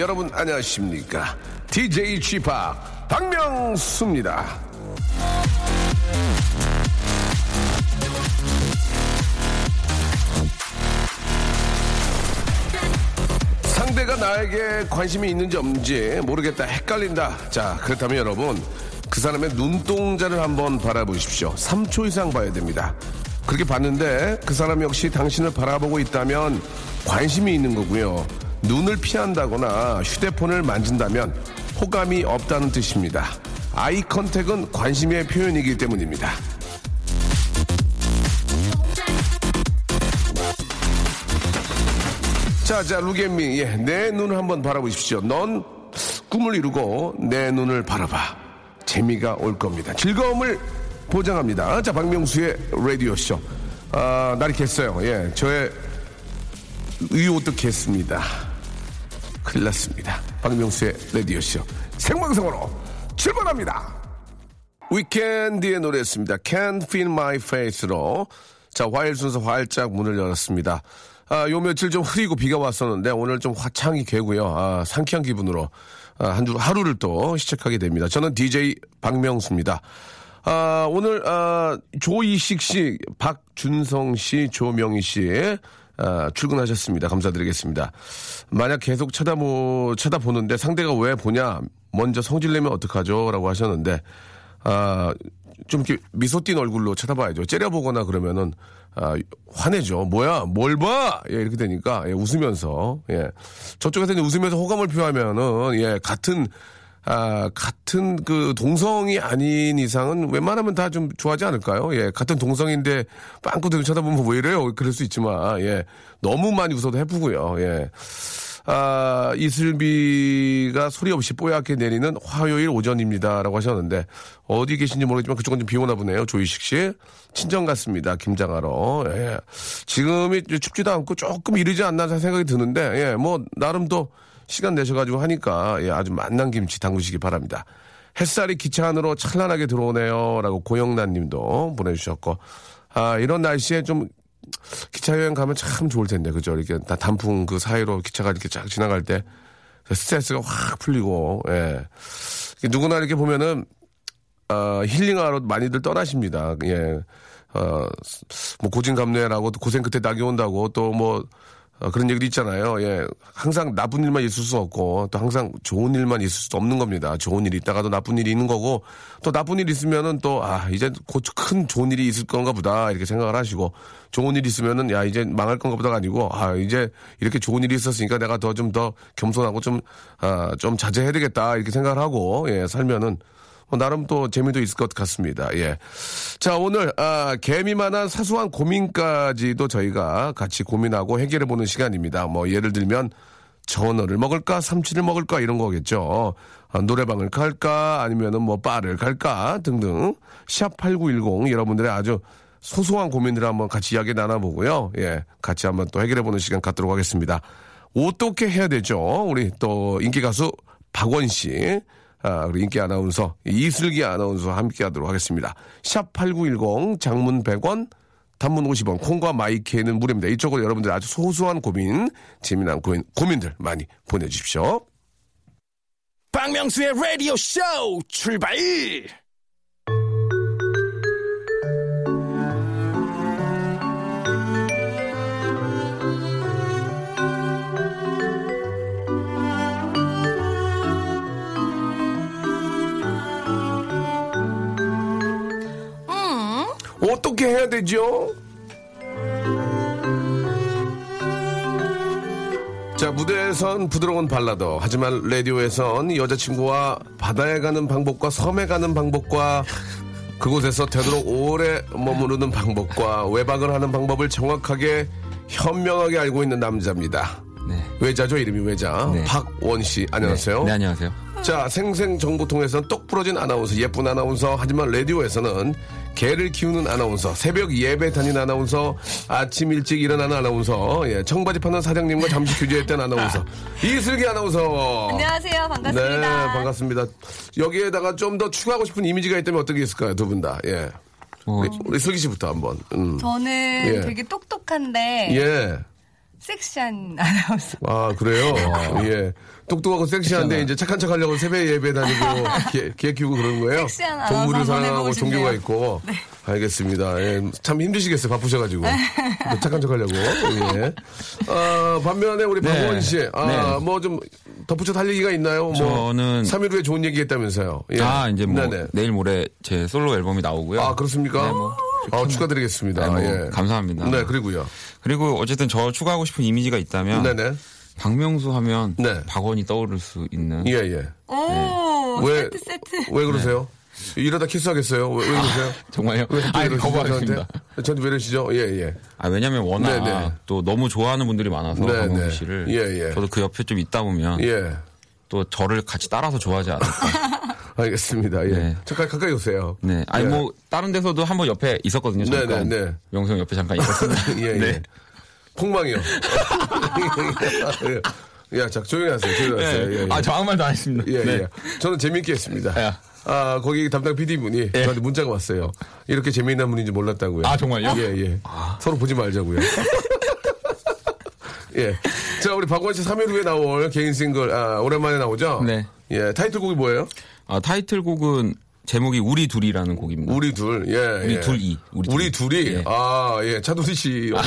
여러분 안녕하십니까? DJ p 박명수입니다 나에게 관심이 있는지 없는지 모르겠다 헷갈린다. 자 그렇다면 여러분 그 사람의 눈동자를 한번 바라보십시오. 3초 이상 봐야 됩니다. 그렇게 봤는데 그 사람 역시 당신을 바라보고 있다면 관심이 있는 거고요. 눈을 피한다거나 휴대폰을 만진다면 호감이 없다는 뜻입니다. eye contact은 관심의 표현이기 때문입니다 자, 자, 루게미, 예, 내 눈을 한번 바라보십시오. 넌 꿈을 이루고 내 눈을 바라봐. 재미가 올 겁니다. 즐거움을 보장합니다. 자, 박명수의 라디오쇼. 아, 날이 겠어요. 예, 저의 의욕도 겠습니다. 큰일 났습니다. 박명수의 라디오쇼. 생방송으로 출발합니다. 위켄드의 노래였습니다. Can't Feel My Face로. 자, 화요일 순서 활짝 문을 열었습니다. 아, 요 며칠 좀 흐리고 비가 왔었는데 오늘 좀 화창히 개고요. 아, 상쾌한 기분으로 아, 한 주, 하루를 또 시작하게 됩니다. 저는 DJ 박명수입니다. 아, 오늘, 아, 조이식 씨, 박준성 씨, 조명희 씨, 아, 출근하셨습니다. 감사드리겠습니다. 만약 계속 쳐다보, 쳐다보는데 상대가 왜 보냐, 먼저 성질내면 어떡하죠? 라고 하셨는데, 아, 좀 이렇게 미소 띈 얼굴로 쳐다봐야죠. 째려보거나 그러면은, 아, 화내죠. 뭐야, 뭘 봐! 예, 이렇게 되니까, 예, 웃으면서, 예. 저쪽에서 이제 웃으면서 호감을 표하면은, 예, 같은, 아, 같은 그 동성이 아닌 이상은 웬만하면 다 좀 좋아하지 않을까요? 예, 같은 동성인데 빵꾸 들고 쳐다보면 왜 이래요? 그럴 수 있지만, 예. 너무 많이 웃어도 해프고요, 예. 아, 이슬비가 소리 없이 뽀얗게 내리는 화요일 오전입니다라고 하셨는데 어디 계신지 모르겠지만 그쪽은 좀 비오나 보네요. 조이식 씨 친정 같습니다. 김장하러. 예. 지금이 춥지도 않고 조금 이르지 않나 생각이 드는데 예, 뭐 나름 또 시간 내셔가지고 하니까 예, 아주 만난 김치 담그시기 바랍니다. 햇살이 기차 안으로 찬란하게 들어오네요라고 고영란 님도 보내주셨고 아 이런 날씨에 좀 기차 여행 가면 참 좋을 텐데 그죠? 이렇게 다 단풍 그 사이로 기차가 이렇게 쫙 지나갈 때 스트레스가 확 풀리고 예. 누구나 이렇게 보면은 어, 힐링하러 많이들 떠나십니다. 예 어 뭐 고진감래라고 고생 끝에 낙이 온다고 또뭐 어, 그런 얘기도 있잖아요. 예. 항상 나쁜 일만 있을 수 없고, 또 항상 좋은 일만 있을 수 없는 겁니다. 좋은 일이 있다가도 나쁜 일이 있는 거고, 또 나쁜 일이 있으면은 또, 아, 이제 곧 큰 좋은 일이 있을 건가 보다, 이렇게 생각을 하시고, 좋은 일이 있으면은, 야, 이제 망할 건가 보다가 아니고, 아, 이제 이렇게 좋은 일이 있었으니까 내가 더 좀더 겸손하고 좀, 아, 좀 자제해야 되겠다, 이렇게 생각을 하고, 예, 살면은, 뭐 나름 또 재미도 있을 것 같습니다. 예. 자, 오늘, 아, 개미만한 사소한 고민까지도 저희가 같이 고민하고 해결해보는 시간입니다. 뭐, 예를 들면, 전어를 먹을까, 삼치를 먹을까, 이런 거겠죠. 아, 노래방을 갈까, 아니면은 뭐, 바를 갈까, 등등. 샵8910, 여러분들의 아주 소소한 고민들을 한번 같이 이야기 나눠보고요. 예. 같이 한번 또 해결해보는 시간 갖도록 하겠습니다. 어떻게 해야 되죠? 우리 또 인기 가수 박원 씨. 아, 그리고 인기 아나운서 이슬기 아나운서와 함께 하도록 하겠습니다. 샵 8910 장문 100원 단문 50원 콩과 마이케는 무료입니다. 이쪽으로 여러분들 아주 소소한 고민 재미난 고민, 고민들 많이 보내주십시오. 박명수의 라디오 쇼 출발! 어떻게 해야 되죠? 자, 무대에선 부드러운 발라더. 하지만 라디오에선 여자친구와 바다에 가는 방법과 섬에 가는 방법과 그곳에서 되도록 오래 머무르는 방법과 외박을 하는 방법을 정확하게 현명하게 알고 있는 남자입니다. 네. 외자죠, 이름이 외자. 네. 박원 씨, 안녕하세요. 네, 네, 안녕하세요. 자, 생생정보통에서는 똑 부러진 아나운서, 예쁜 아나운서, 하지만 라디오에서는 개를 키우는 아나운서, 새벽 예배 다닌 아나운서, 아침 일찍 일어나는 아나운서, 예, 청바지 파는 사장님과 잠시 교제했던 아나운서, 이슬기 아나운서. 안녕하세요. 반갑습니다. 네, 반갑습니다. 여기에다가 좀 더 추가하고 싶은 이미지가 있다면 어떤 게 있을까요, 두 분 다? 예. 어, 우리, 우리 슬기 씨부터 한번. 음. 저는 예. 되게 똑똑한데 예. 섹시한 아나운서. 아, 그래요? 예. 똑똑하고 섹시한데 이제 착한 척 하려고 새벽 예배 다니고 개, 개 키우고 그러는 거예요? 동물을 사랑하고 종교가. 있고. 알겠습니다. 예, 참 힘드시겠어요. 바쁘셔가지고. 뭐 착한 척 하려고. 예. 아, 반면에 우리 네. 박원 씨. 아, 네. 뭐좀 덧붙여 할 얘기가 있나요? 뭐. 저는- 3일 후에 좋은 얘기 했다면서요. 예. 아, 이제 뭐 네네. 내일 모레 제 솔로 앨범이 나오고요. 아, 그렇습니까? 네, 뭐. 아, 축하드리겠습니다. 네, 뭐 예. 감사합니다. 네, 그리고요. 그리고 어쨌든 저 추가하고 싶은 이미지가 있다면 네네. 박명수 하면 네. 박원이 떠오를 수 있는 예, 예. 오, 왜, 세트 세트. 왜 그러세요? 이러다 키스하겠어요? 왜, 왜 그러세요? 정말요? 왜 아, 거부하겠습니다. 저한테? 왜 이러시죠? 예, 예. 아, 왜냐면 워낙 네, 네. 또 너무 좋아하는 분들이 많아서 네, 박명수 네. 씨를 예, 예. 저도 그 옆에 좀 있다 보면 예. 또 저를 같이 따라서 좋아하지 않을까. 알겠습니다. 예. 네. 잠깐 가까이 오세요. 네. 아니 예. 뭐 다른 데서도 한번 옆에 있었거든요. 네, 잠깐. 네, 네. 명수 형 옆에 잠깐 있었습니다. 예, 예. 네. 폭망이요. 예. 야, 자, 조용히 하세요. 조용히 하세요. 네. 예, 예. 아, 저 아무 말도 안 했습니다. 예, 네. 예. 저는 재밌게 했습니다. 야. 아, 거기 담당 PD분이 예. 저한테 문자가 왔어요. 이렇게 재미있는 분인지 몰랐다고요. 아, 정말요? 예, 예. 서로 보지 말자고요. 예. 자, 우리 박원 씨 3일 후에 나올 개인 싱글, 아, 오랜만에 나오죠? 네. 예, 타이틀곡이 뭐예요? 아, 타이틀곡은 제목이 우리 둘이라는 곡입니다. 우리 둘, 예. 우리 예. 둘이, 우리 우리 둘. 둘이, 예. 아, 예. 차두리 씨. 차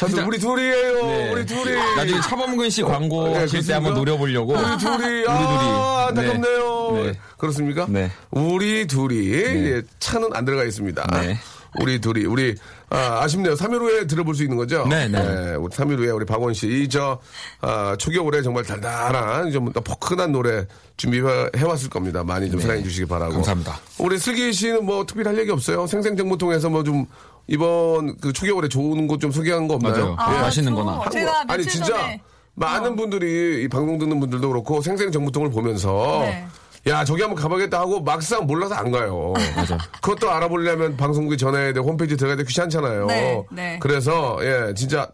두 진짜- 우리 둘이에요. 네. 우리 둘이. 나중에 차범근 씨 광고 예, 하실 때? 한번 노려보려고. 우리 둘이, 아, 우리 둘이. 안타깝네요. 네. 네. 그렇습니까? 네. 우리 둘이, 예, 차는 안 들어가 있습니다. 네. 우리 둘이, 우리, 아, 아쉽네요. 3일 후에 들어볼 수 있는 거죠? 네, 네. 우리 3일 후에 우리 박원 씨, 이, 저, 아, 초겨울에 정말 달달한, 좀 포근한 노래 준비해왔을 겁니다. 많이 좀 사랑해 주시기 바라고. 네. 감사합니다. 우리 슬기 씨는 뭐 특별히 할 얘기 없어요? 생생정보 통해서 뭐 좀, 이번 그 초겨울에 좋은 곳 좀 소개한 거 없나요? 맞아요. 예. 맛있는 저- 거나. 제가 아니 며칠 진짜 전에 많은 분들이 이 방송 듣는 분들도 그렇고 생생 정보통을 보면서 네. 야 저기 한번 가봐야겠다 하고 막상 몰라서 안 가요. 맞아. 그것도 알아보려면 방송국에 전화해야 돼 홈페이지 들어가야 돼 귀찮잖아요. 네, 네. 그래서 예 진짜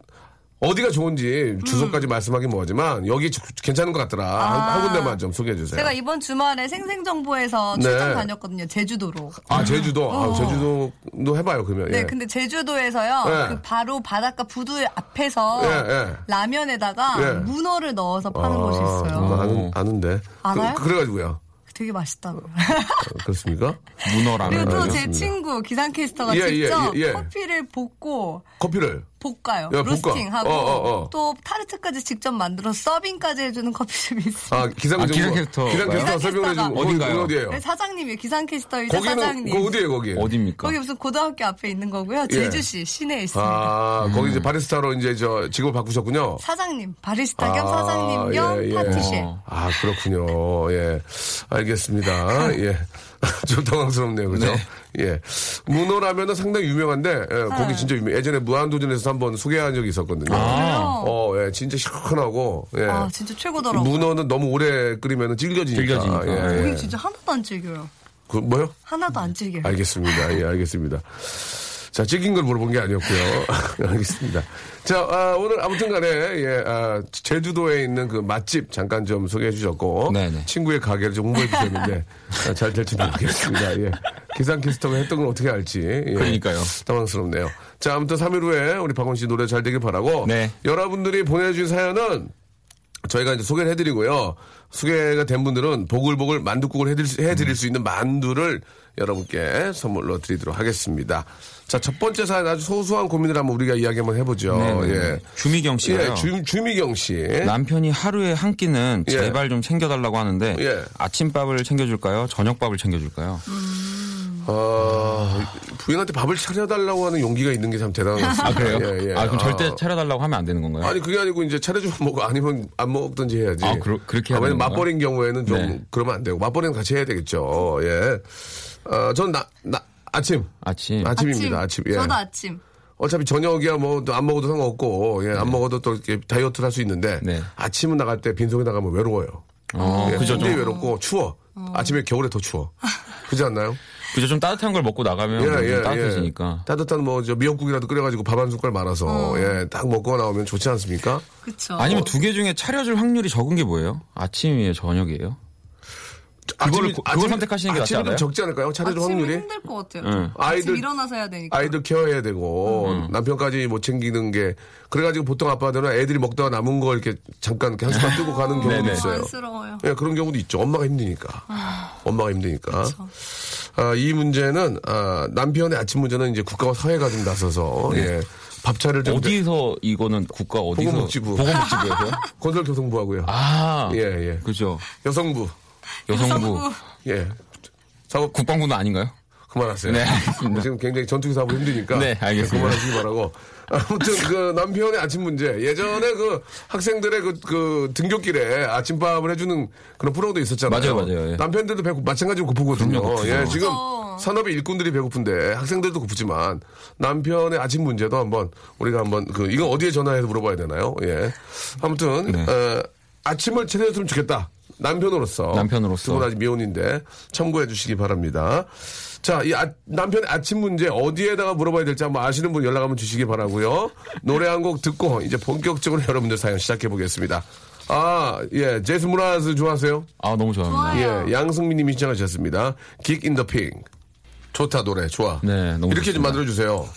어디가 좋은지 음. 주소까지 말씀하기 뭐하지만 여기 주- 괜찮은 것 같더라 한, 한 군데만 좀 소개해 주세요. 아. 제가 이번 주말에 생생정보에서 네. 출장 다녔거든요. 제주도로. 아 제주도 아, 제주도도 해봐요 그러면. 네, 예. 근데 제주도에서요. 네. 그 바로 바닷가 부두 앞에서 예, 예. 라면에다가 예. 문어를 넣어서 파는 곳이 아, 있어요. 아는, 아는데. 알아요? 그, 래가지고요 되게 맛있다고요. 그렇습니까? 문어라면. 그리고 또 제. 친구 기상캐스터가 예, 예, 직접 예, 예. 커피를 볶고 커피를. 볶아요. 야. 로스팅하고 어, 어, 어. 또 타르트까지 직접 만들어 서빙까지 해주는 커피숍이 있어요. 아, 기상 아. 기상캐스터. 기상캐스터 설명해 주는 기상캐스터가. 어딘가요? 어디예요? 네, 사장님이에요. 기상캐스터이자 거기는 사장님. 그 어디예요, 거기? 어딥니까? 거기 무슨 고등학교 앞에 있는 거고요. 예. 제주시 시내에 있습니다. 아, 거기 이제 바리스타로 이제 저 직업을 바꾸셨군요. 사장님, 바리스타 겸 아, 사장님 겸 예, 예. 파티셰. 어. 아, 그렇군요. 예. 알겠습니다. 예. 좀 당황스럽네요. 그죠? 예. 문어라면은 상당히 유명한데, 예, 거기 진짜 유명. 예전에 무한도전에서 한번 소개한 적이 있었거든요. 아. 어, 예, 진짜 시원하고, 예. 아, 진짜 최고더라고요. 문어는 너무 오래 끓이면 질겨지니까. 질겨지니까. 예, 예. 거기 진짜 하나도 안 질겨요. 그, 뭐요? 하나도 안 질겨요. 알겠습니다. 예, 알겠습니다. 자, 찍힌 걸 물어본 게 아니었고요. 알겠습니다. 자, 아, 오늘 아무튼 간에, 예, 아, 제주도에 있는 그 맛집 잠깐 좀 소개해 주셨고. 네네. 친구의 가게를 좀 홍보해 주셨는데, 아, 잘 될지 모르겠습니다. 예. 기상캐스터가 했던 걸 어떻게 알지. 예. 그러니까요. 당황스럽네요. 자, 아무튼 3일 후에 우리 박원 씨 노래 잘 되길 바라고. 네. 여러분들이 보내주신 사연은 저희가 이제 소개를 해드리고요. 소개가 된 분들은 보글보글 만두국을 해드릴, 수- 해드릴 수 있는 만두를 여러분께 선물로 드리도록 하겠습니다. 자, 첫 번째 사연 아주 소소한 고민을 한번 우리가 이야기 한번 해보죠. 네, 네. 예. 주미경 씨가요. 예, 주, 주미경 씨. 남편이 하루에 한 끼는 예. 제발 좀 챙겨달라고 하는데 예. 아침밥을 챙겨줄까요? 저녁밥을 챙겨줄까요? 어, 부인한테 밥을 차려달라고 하는 용기가 있는 게 참 대단한 것 같습니다. 아 그래요? 예, 예. 아 그럼 절대 아. 차려달라고 하면 안 되는 건가요? 아니 그게 아니고 이제 차려주면 먹고 아니면 안 먹든지 해야지. 아, 그러- 그렇게 해야 왜냐면 되는? 맞벌이인 경우에는 좀 네. 그러면 안 되고 맞벌이는 같이 해야 되겠죠. 예. 어, 전 나, 나 아침. 아침. 아침입니다. 아침. 예. 저도 아침. 어차피 저녁이야 뭐 안 먹어도 상관없고 예, 안 먹어도 또 이렇게 다이어트를 할 수 있는데 네. 아침은 나갈 때 빈속에 나가면 외로워요. 어, 예, 그죠. 굉장히 외롭고 추워. 아침에 겨울에 더 추워. 그렇지 않나요? 그죠. 좀 따뜻한 걸 먹고 나가면 좀 따뜻해지니까. 따뜻한 뭐 저 미역국이라도 끓여가지고 밥 한 숟갈 말아서 예, 딱 먹고 나오면 좋지 않습니까? 그쵸. 아니면 두 개 중에 차려줄 확률이 적은 게 뭐예요? 아침이에요, 저녁이에요? 그거를 고- 그걸 선택하시는 게 낫지 않아요? 적지 않을까요? 차려줄 확률이? 힘들 것 같아요. 응. 아이들 아이들- 일어나서 해야 되니까. 아이들 케어해야 되고 음. 남편까지 못 챙기는 게 그래가지고 보통 아빠들은 애들이 먹다가 남은 거 이렇게 잠깐 이렇게 한 숟갈 뜨고 가는 경우도 네네. 있어요. 안쓰러워요. 예, 그런 경우도 있죠. 엄마가 힘드니까. 아. 엄마가 힘드니까. 아, 이 문제는 아, 남편의 아침 문제는 이제 국가와 사회가 좀 나서서 예, 밥차를 좀 네. 어디서 이거는 국가 어디서 보건복지부. 보건복지부에서요? 건설교통부하고요. 아, 예, 예. 그죠. 여성부. 여성부 예. 작업 국방부는 아닌가요? 그만하세요. 네, 알겠습니다. 지금 굉장히 전투기 사업이 힘드니까. 네, 알겠습니다. 그만하시기 바라고. 아무튼 그 남편의 아침 문제. 예전에 그 학생들의 그, 그 등교길에 아침밥을 해주는 그런 프로도 있었잖아요. 맞아요, 맞아요, 예. 남편들도 배고 마찬가지로 고프거든요. 그럼요. 예, 지금. 산업의 일꾼들이 배고픈데 학생들도 고프지만 남편의 아침 문제도 한번 우리가 한번 그 이건 어디에 전화해서 물어봐야 되나요? 예. 아무튼 네. 어, 아침을 차려줬으면 좋겠다. 남편으로서. 남편으로서. 두분 아직 미혼인데 참고해 주시기 바랍니다. 자, 이 아- 남편의 아침 문제 어디에다가 물어봐야 될지 한번 아시는 분 연락 한번 주시기 바라고요. 노래 한 곡 듣고 이제 본격적으로 여러분들 사연 시작해 보겠습니다. 아, 예, 제스 무라즈 좋아하세요? 아, 너무 좋아합니다. 좋아요. 예, 양승민 님이 시청하셨습니다. 킥 인 더 핑. 좋다 노래 좋아. 네, 너무 이렇게 좀 좋습니다. 만들어 주세요.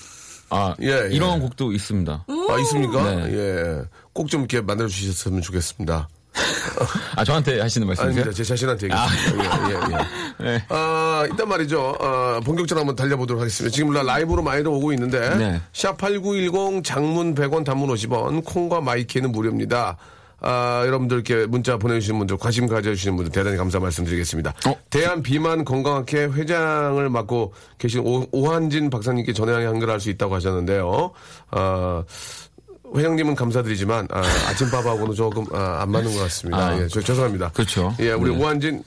아, 예, 예. 이런 곡도 있습니다. 아, 있습니까? 네. 예. 꼭 좀 이렇게 만들어 주셨으면 좋겠습니다. 아, 저한테 하시는 말씀이세요? 아닙니다. 제 자신한테 얘기했습니다. 예, 예, 예. 네. 아, 일단 말이죠. 아, 본격적으로 한번 달려보도록 하겠습니다. 지금 라- 라이브로 많이들 오고 있는데. 네. 샵8910 장문 100원 단문 50원 콩과 마이케이는 무료입니다. 아, 여러분들께 문자 보내주시는 분들, 관심 가져주시는 분들 대단히 감사 말씀드리겠습니다. 어? 대한 비만 건강학회 회장을 맡고 계신 오, 오한진 박사님께 전화 연결할 수 있다고 하셨는데요. 아, 회장님은 감사드리지만 아, 아침밥하고는 조금 아, 안 맞는 것 같습니다. 아, 예, 저, 죄송합니다. 그렇죠. 예, 우리 네. 오한진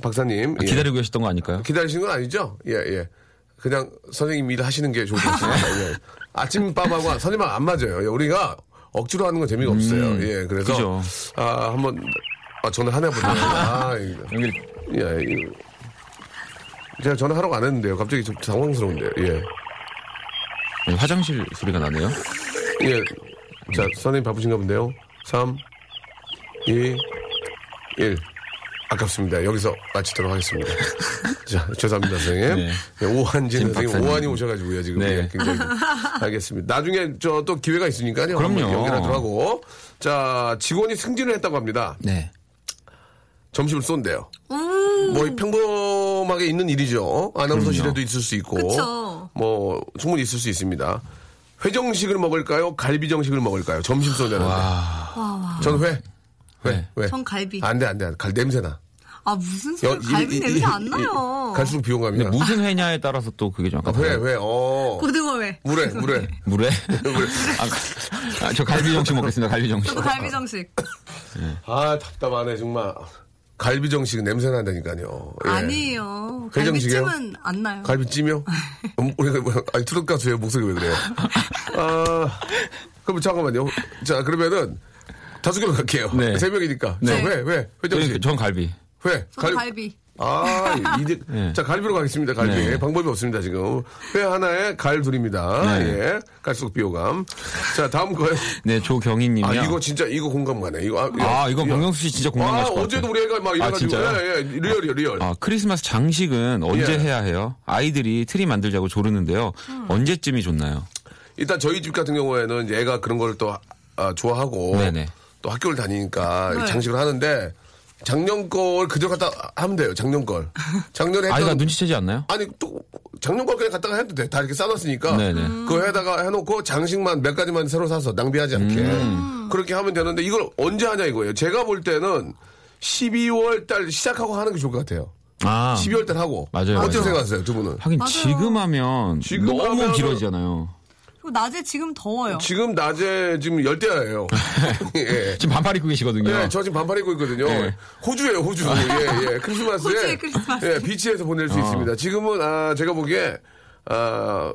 박사님 예. 기다리고 계셨던 거 아닐까요? 기다리시는 건 아니죠? 예, 예. 그냥 선생님 일 하시는 게 좋을 것 같습니다. 예. 아침밥하고 선생님하고 안 맞아요. 예, 우리가 억지로 하는 건 재미가 없어요. 예, 그래서 음. 그죠. 아, 한번 아, 전화 하나 보자. 아. 연결 예, 이거. 제가 전화하라고 안 했는데요. 갑자기 좀 당황스러운데요. 예. 네, 화장실 소리가 나네요. 예. 자, 선생님 바쁘신가 본데요. 3, 2, 1. 아깝습니다. 여기서 마치도록 하겠습니다. 자, 죄송합니다, 선생님. 네. 네, 오한진 진 선생님. 오한이 오셔가지고요, 지금. 네. 예, 굉장히. 알겠습니다. 나중에 저 또 기회가 있으니까요. 그럼요. 연결하도록 하고. 자, 직원이 승진을 했다고 합니다. 네. 점심을 쏜대요. 뭐 평범하게 있는 일이죠. 아나운서실에도 있을 수 있고. 그쵸. 뭐 충분히 있을 수 있습니다. 회정식을 먹을까요? 갈비정식을 먹을까요? 점심 쏜다는데. 전 회. 회. 회. 회. 전 갈비. 안 돼, 안 돼. 갈 냄새나. 아 무슨 소리? 갈비 이- 이- 냄새 이- 안 이- 나요. 갈수록 비용감이 나. 무슨 회냐에 따라서 또 그게 좀 아까 회, 회. 어. 고등어 회. 물에, 물에. 물에? 물에. 아, 아, 저 갈비 정식 먹겠습니다. 갈비 정식. 저도 갈비 정식. 아, 답답하네, 정말. 갈비 정식 냄새 난다니까요. 예. 아니에요. 갈비찜은 안 나요. 갈비찜이요? 음, 우리가 뭐, 아니 트롯 가수예요 목소리 왜 그래요? 아 그럼 잠깐만요. 자 그러면은 다섯 개로 갈게요. 네. 세 명이니까. 네. 자, 회, 회, 회정식. 저는- 전 갈비. 회. 저도 갈비. 아, 이득. 네. 자, 갈비로 가겠습니다, 갈비. 네. 방법이 없습니다, 지금. 회 하나에 갈 둘입니다. 네. 예. 갈수록 비호감. 자, 다음 거요. 네, 조경희님이요. 아, 이거 진짜, 이거 공감 가네. 이거, 아, 이건 박명수 씨 진짜 아, 공감하실 것 어제도. 우리 애가 막 이래가지고. 진짜요? 예, 예, real이요, real. 아, 크리스마스 장식은 언제 예. 해야 해요? 아이들이 트리 만들자고 조르는데요. 언제쯤이 좋나요? 일단 저희 집 같은 경우에는 이제 애가 그런 걸또 아, 좋아하고 네네. 또 학교를 다니니까 네. 장식을 하는데 작년 걸 그대로 갖다 하면 돼요. 작년 걸. 작년에 했던 아이가 눈치채지 않나요? 아니 또 작년 걸 그냥 갖다가 해도 돼. 다 이렇게 싸놨으니까 네네. 그거 해다가 해놓고 장식만 몇 가지만 새로 사서 낭비하지 않게 음. 그렇게 하면 되는데 이걸 언제 하냐 이거예요. 제가 볼 때는 12월 달 시작하고 하는 게 좋을 것 같아요. 아, 12월 달 하고 맞아요, 어떻게 맞아요. 생각하세요, 두 분은? 하긴 맞아요. 지금 하면 지금 너무 하면은- 길어지잖아요. 그리고 낮에 지금 더워요. 지금 낮에 지금 열대야예요. 예. 지금 반팔 입고 계시거든요. 네, 저 지금 반팔 입고 있거든요. 네. 호주예요, 호주. 예, 예. 크리스마스에. 호주의 크리스마스. 예, 비치에서 보낼 수 있습니다. 지금은, 아, 제가 보기에, 아,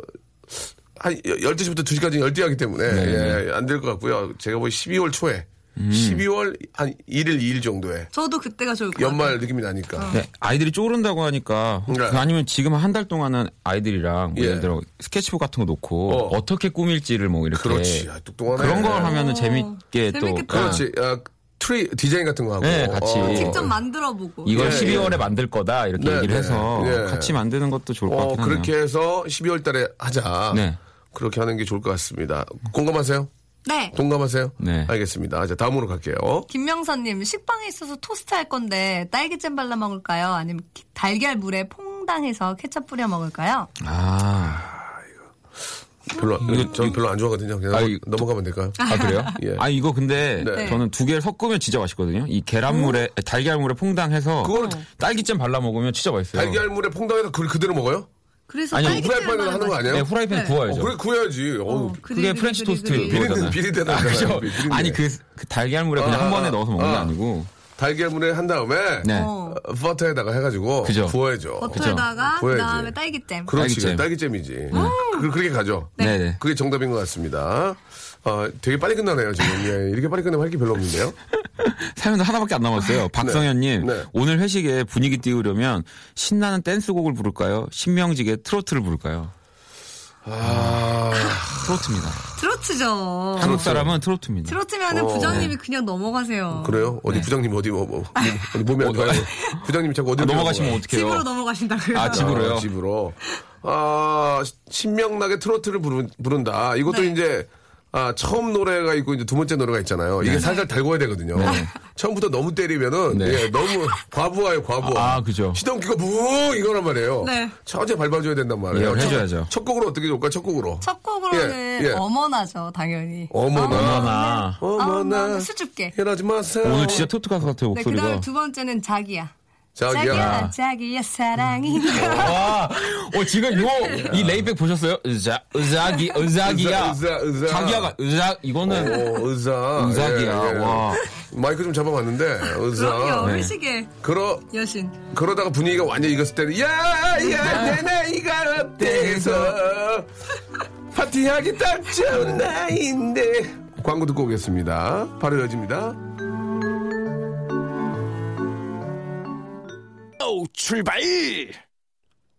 한 12시부터 2시까지 열대하기 때문에, 네, 예, 안될 것 같고요. 제가 보기 12월 초에, 12월 한 1일, 2일 정도에 저도 그때가 좋을 것 같아요. 연말 느낌이 나니까. 네, 아이들이 쪼른다고 하니까 네. 아니면 지금 한 달 동안은 아이들이랑 뭐 예. 예를 들어 스케치북 같은 거 놓고 어. 어. 떻게 꾸밀지를 뭐 이렇게 그렇지. 아, 똑똑하네. 그런 걸 하면은 어, 재밌게 또 재밌겠다. 그렇지. 아, 트리 디자인 같은 거 하고. 네, 같이. 어. 직접 만들어 보고. 이걸 예, 12월에 만들 거다 이렇게 네, 얘기를 네. 해서 예. 같이 만드는 것도 좋을 것 어, 하네요. 그렇게 해서 12월 달에 하자. 네. 그렇게 하는 게 좋을 것 같습니다. 공감하세요? 네. 동감하세요? 네. 알겠습니다. 자, 다음으로 갈게요. 김명선님 식빵에 있어서 토스트 할 건데 딸기잼 발라 먹을까요? 아니면 기- 달걀 물에 퐁당해서 케첩 뿌려 먹을까요? 아, 별로, 전 별로 안 좋아하거든요. 그냥 아, 넘어, 넘어가면 될까요? 아 그래요? 예. 아 이거 근데 네. 저는 두 개를 섞으면 진짜 맛있거든요. 이 계란물에 달걀물에 퐁당해서 그거를 딸기잼 발라 먹으면 진짜 맛있어요. 달걀물에 퐁당해서 그걸 그대로 먹어요? 그래서 아니, 딸기잼 후라이팬에서 발라 하는 거 아니에요? 네, 후라이팬 네. 어, 구워야죠. 그래, 구워야지. 어우, 그게 프렌치 토스트. 비린내다. 아, 그죠? 아니 그, 그 달걀물에 그냥 아, 한 번에 넣어서 먹는 게 아. 아니고 달걀물에 한 다음에 네. 어. 어, 버터에다가 해가지고 그죠. 구워야죠. 버터에다가 구워야지. 그다음에 딸기잼. 그렇지. 딸기잼. 딸기잼이지. 그, 그렇게 가죠. 네. 네. 그게 정답인 것 같습니다. 어, 되게 빨리 끝나네요, 지금. 예, 이렇게 빨리 끝나면 할 게 별로 없는데요. 사연도 하나밖에 안 남았어요. 박성현님 네. 오늘 회식에 분위기 띄우려면 신나는 댄스곡을 부를까요? 신명직의 트로트를 부를까요? 아, 트로트입니다. 트로트죠. 한국 사람은 트로트입니다. 트로트면은 어. 부장님이 그냥 넘어가세요. 그래요? 어디 부장님 어디 뭐, 뭐, 어디 몸이 안 좋아요? 부장님이 자꾸 어디 아, 넘어가시면 어떡해요? 집으로 넘어가신다고요. 아, 집으로요? 아, 집으로. 아, 신명나게 트로트를 부른, 부른다. 이것도 네. 이제, 아, 처음 노래가 있고 이제 두 번째 노래가 있잖아요. 이게 살살 달궈야 되거든요. 처음부터 너무 때리면은, 네. 예, 너무 과부하예요, 과부. 아, 그죠. 시동기가 붕! 이거란 말이에요. 네. 천천히 밟아줘야 된단 말이에요. 예, 해줘야죠. 첫, 첫 곡으로 어떻게 좋을까, 첫 곡으로. 첫 곡으로는 예, 예. 어머나죠, 당연히. 어머나. 어머나. 어머나. 수줍게. 이러지 마세요. 오늘 진짜 트로트 가수 같아요 네, 목소리가. 그다음에 두 번째는 자기야. 자기야. 자기야, 자기야 사랑이. 와, 어, 지금 요, 이 레이백 보셨어요? 의자, 의자기, 의자기야. 의자, 의자, 의자. 자기야가, 의자, 이거는. 오, 의사. 의사기야, 예, 예. 와. 마이크 좀 잡아봤는데, 의사. 그럼요, 네. 회식의 그러, 여신. 그러다가 분위기가 완전히 익었을 때는, 야, 야, 내 나이가 어때서 파티하기 딱 좋은 나이인데. 광고 듣고 오겠습니다. 바로 이어집니다. 오, 출발!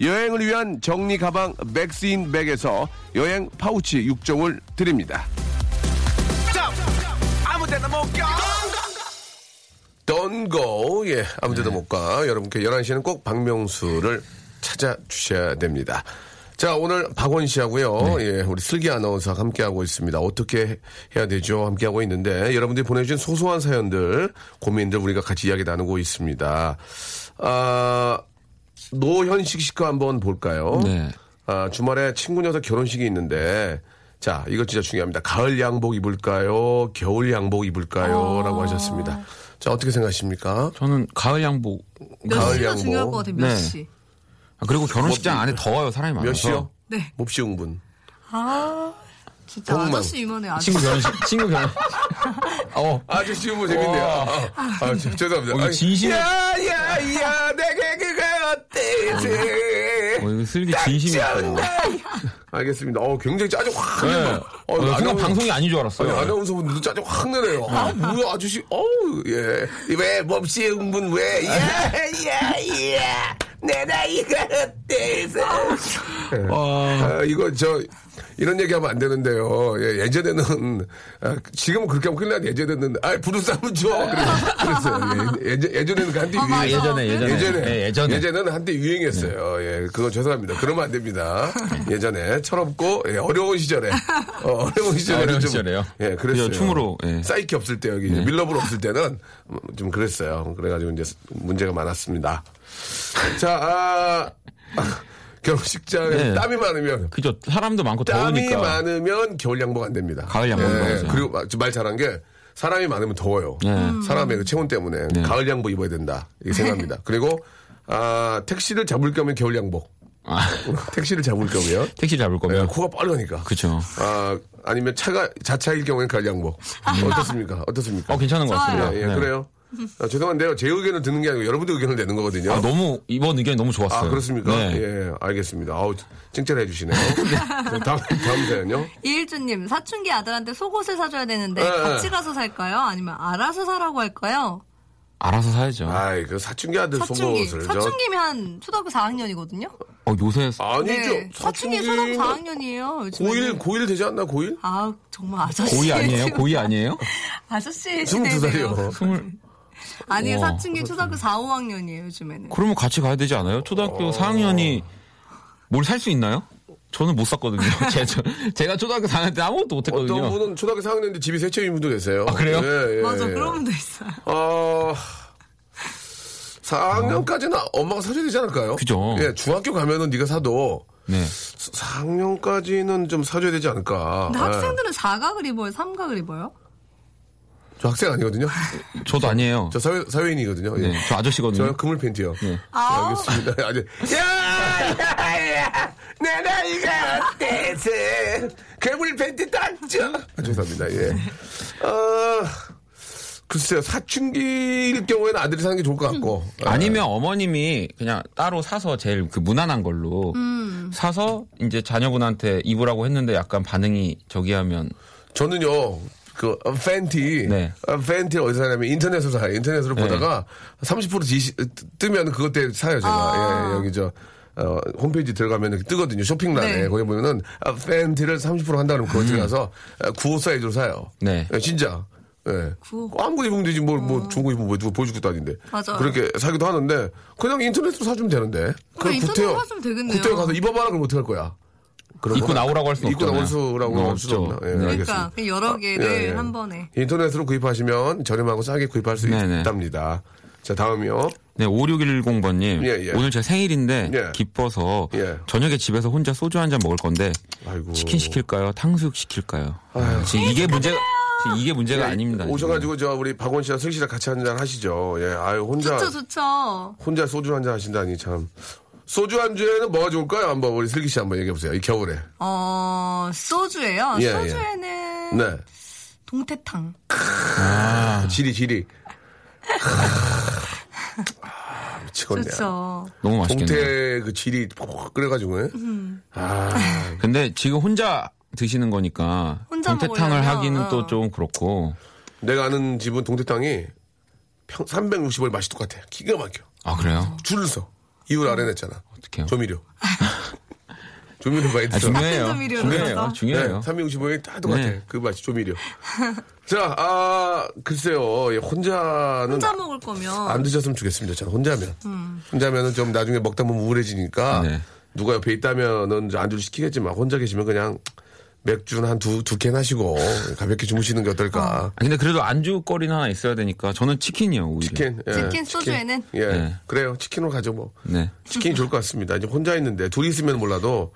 여행을 위한 정리 가방 맥스인 백에서 여행 파우치 6종을 드립니다. 아무 데나 못 가! Don't go. 예, 아무 데도 못 가. 여러분께 11시에는 꼭 박명수를 찾아주셔야 됩니다. 자, 오늘 박원 씨하고요. 예, 우리 슬기 아나운서가 함께하고 있습니다. 어떻게 해야 되죠? 함께하고 있는데, 여러분들이 보내주신 소소한 사연들, 고민들 우리가 같이 이야기 나누고 있습니다. 아, 노현식 씨거 한번 볼까요? 네. 아, 주말에 친구 녀석 결혼식이 있는데, 자, 이거 진짜 중요합니다. 가을 양복 입을까요? 겨울 양복 입을까요? 라고 하셨습니다. 자, 어떻게 생각하십니까? 저는 가을 양복. 몇 가을 시가 양복. 중요할 것 같아요, 몇 네. 시. 아, 그리고 결혼식장 안에 더워요, 사람이 많아서. 몇 시요? 네. 몹시 응분. 아, 진짜 복만. 아저씨 이만해, 아저씨. 친구 결혼식, 친구 결혼. 어. 아저씨 응분 재밌네요. 아, 아, 아, 저- 죄송합니다. 어, 진심이- 야, 야, 야, 내게 그가 어때지? 어, 이거 슬기 진심이 있어요. 알겠습니다. 어, 굉장히 짜증 확 네. 내요. 어, 순간 아나운서- 방송이 아닌 줄 아니, 알았어요. 아나운서분들도 짜증 확 내네요. 아, 뭐야, 아저씨, 어우, 예. 왜, 몹시 응분 왜, 야, 야, 야, 내 나이가 어때서. 아, 이거 저, 이런 얘기하면 안 되는데요. 예, 예전에는, 아, 지금은 그렇게 하면 큰일 난 예전에는, 아, 한번 줘. 그래서. 예, 예전, 예전에는 그 한때 아, 유행. 맞아. 예전에, 예전에. 예전에, 네, 예전에. 예전에는 한때 유행했어요. 예, 그거 죄송합니다. 그러면 안 됩니다. 예전에 철없고 예, 어려운 시절에 어, 려운 시절에 어려운 좀, 시절에요? 예, 그랬어요. 그죠, 춤으로, 예. 사이키 없을 때 여기 밀러블 없을 때는 좀 그랬어요. 그래가지고 이제 문제가 많았습니다. 자, 아, 결혼식장에 네. 땀이 많으면 그죠. 사람도 많고 땀이 더우니까. 많으면 겨울 양복 안 됩니다. 가을 양복 예. 그리고 마- 말 잘한 게 사람이 많으면 더워요. 네. 사람의 그 체온 때문에 네. 가을 양복 입어야 된다. 이렇게 생각합니다. 그리고 아, 택시를 잡을 겸면 겨울 양복. 아, 택시를 잡을 겸이요. 택시 잡을 거면. 네, 코가 빨가니까. 그쵸. 아, 아니면 차가 자차일 경우에는 가을 양복. 어떻습니까? 어떻습니까? 어, 괜찮은 것 같습니다. 예, 예, 네. 그래요. 아, 죄송한데요. 제 의견을 듣는 게 아니고 여러분들 의견을 내는 거거든요. 아, 너무, 이번 의견이 너무 좋았어요. 아, 그렇습니까? 네. 예, 알겠습니다. 아우, 찡짤해 주시네요. 네. 네. 다음, 다음 사연요. 이일주님, 사춘기 아들한테 속옷을 사줘야 되는데 네, 네, 같이 가서 살까요? 아니면 알아서 사라고 할까요? 알아서 사야죠. 아이, 그 사춘기 아들 사춘기. 속옷을. 사춘기면 한 초등학교 4학년이거든요? 어, 요새. 아니죠. 네. 사춘기 초등학교 4학년이에요. 고1, 고1 되지 않나, 고1? 아, 정말 아저씨. 고2 아니에요? 고2 아니에요? 아저씨. 22살이요. 20... 아니요, 우와, 어, 사춘기 그렇죠. 초등학교 4, 5학년이에요, 요즘에는. 그러면 같이 가야 되지 않아요? 초등학교 어... 4학년이 뭘 살 수 있나요? 저는 못 샀거든요. 제, 저, 제가 초등학교 4학년 때 아무것도 못했거든요. 어떤 분은 초등학교 4학년인데 집이 셋째인 분도 계세요. 아, 그래요? 예, 예, 맞아, 예. 그런 분도 있어요. 아, 어... 4학년까지는 어... 엄마가 사줘야 되지 않을까요? 그죠. 예, 중학교 가면은 네가 사도 네. 4학년까지는 좀 사줘야 되지 않을까. 근데 예. 학생들은 4각을 입어요? 3각을 입어요? 저 학생 아니거든요. 저도 아니에요. 저 사회, 사회인이거든요. 예. 네, 저 아저씨거든요. 저 그물 팬티요. 네. 아, 알겠습니다. 아주 야, 야, 야, 내 나이가 어때서 괴물 팬티 땄죠? 아, 죄송합니다. 예. 어, 글쎄요, 사춘기일 경우에는 아들이 사는 게 좋을 것 같고. 아, 아니면 어머님이 그냥 따로 사서 제일 그 무난한 걸로 음. 사서 이제 자녀분한테 입으라고 했는데 약간 반응이 저기 하면 저는요, 그, 어, 팬티, 네. 어, 팬티 어디서 사냐면 인터넷에서 사요. 인터넷으로 보다가 30% 지시, 뜨면 그것 때 사요, 제가. 아. 예, 여기 저, 어, 홈페이지 들어가면 이렇게 뜨거든요. 쇼핑란에. 네. 거기 보면은 아, 팬티를 30% 한다 그러면 그거 들어가서 아, 95 사이즈로 사요. 네. 예, 진짜. 예. 95. 아무거나 입으면 되지, 뭐, 뭐, 중고 입으면 뭐 누가 보여줄 것도 아닌데. 맞아요. 그렇게 사기도 하는데, 그냥 인터넷으로 사주면 되는데. 그럼 인터넷으로 구태여- 사주면 되겠네요. 구태여 가서 입어봐라 그러면 어떡할 거야? 입고 나오라고 할 수는 입고 없잖아요. 나오라고 할 수는 없죠. 없나. 예, 네. 알겠습니다. 그러니까 그 여러 개를 아, 예, 예. 한 번에. 인터넷으로 구입하시면 저렴하고 싸게 구입할 수 네네. 있답니다. 자, 다음이요. 네, 5610번님. 예, 예. 오늘 제 생일인데 예. 기뻐서 예. 저녁에 집에서 혼자 소주 한 잔 먹을 건데 아이고. 치킨 시킬까요? 탕수육 시킬까요? 지금 이게 문제가 지금 이게 문제가 예, 아닙니다. 지금. 오셔가지고 저 우리 박원 씨랑 슬기 씨랑 같이 한 잔 하시죠. 예, 아유 혼자 좋죠 좋죠. 혼자 소주 한 잔 하신다니 참. 소주 안주에는 뭐가 좋을까요? 한번 우리 슬기 씨 한번 얘기해 보세요. 이 겨울에. 어 소주예요. 예, 예. 소주에는 네. 동태탕. 아, 지리 지리. 아, 미치겠네. 좋죠. 너무 맛있겠네요. 동태 그 지리 푹 끓여가지고. 예? 음. 아, 근데 지금 혼자 드시는 거니까 혼자 동태탕을 먹으려면, 하기는 어. 또좀 그렇고. 내가 아는 집은 동태탕이 평 360원 맛이 똑같아. 기가 막혀. 아 그래요? 줄을 서. 이유를 알아냈잖아. 어떡해요? 조미료. 조미료 많이 아, 들어. 중요해요. 같은 조미료로 중요해요. 중요해요. 365이 다 똑같아. 네. 그 맛이 조미료. 자, 아, 글쎄요. 예, 혼자는 혼자 먹을 거면 안 드셨으면 좋겠습니다. 저는 혼자면. 혼자면은 좀 나중에 먹다 보면 우울해지니까 네. 누가 옆에 있다면은 안주를 시키겠지만 혼자 계시면 그냥 맥주는 한 두, 두 캔 하시고 가볍게 주무시는 게 어떨까. 아, 근데 그래도 안주거리는 하나 있어야 되니까 저는 치킨이요 오히려. 치킨. 예. 치킨 소주에는 예. 네. 그래요. 치킨으로 가죠 뭐. 네. 치킨이 좋을 것 같습니다. 이제 혼자 있는데 둘이 있으면 몰라도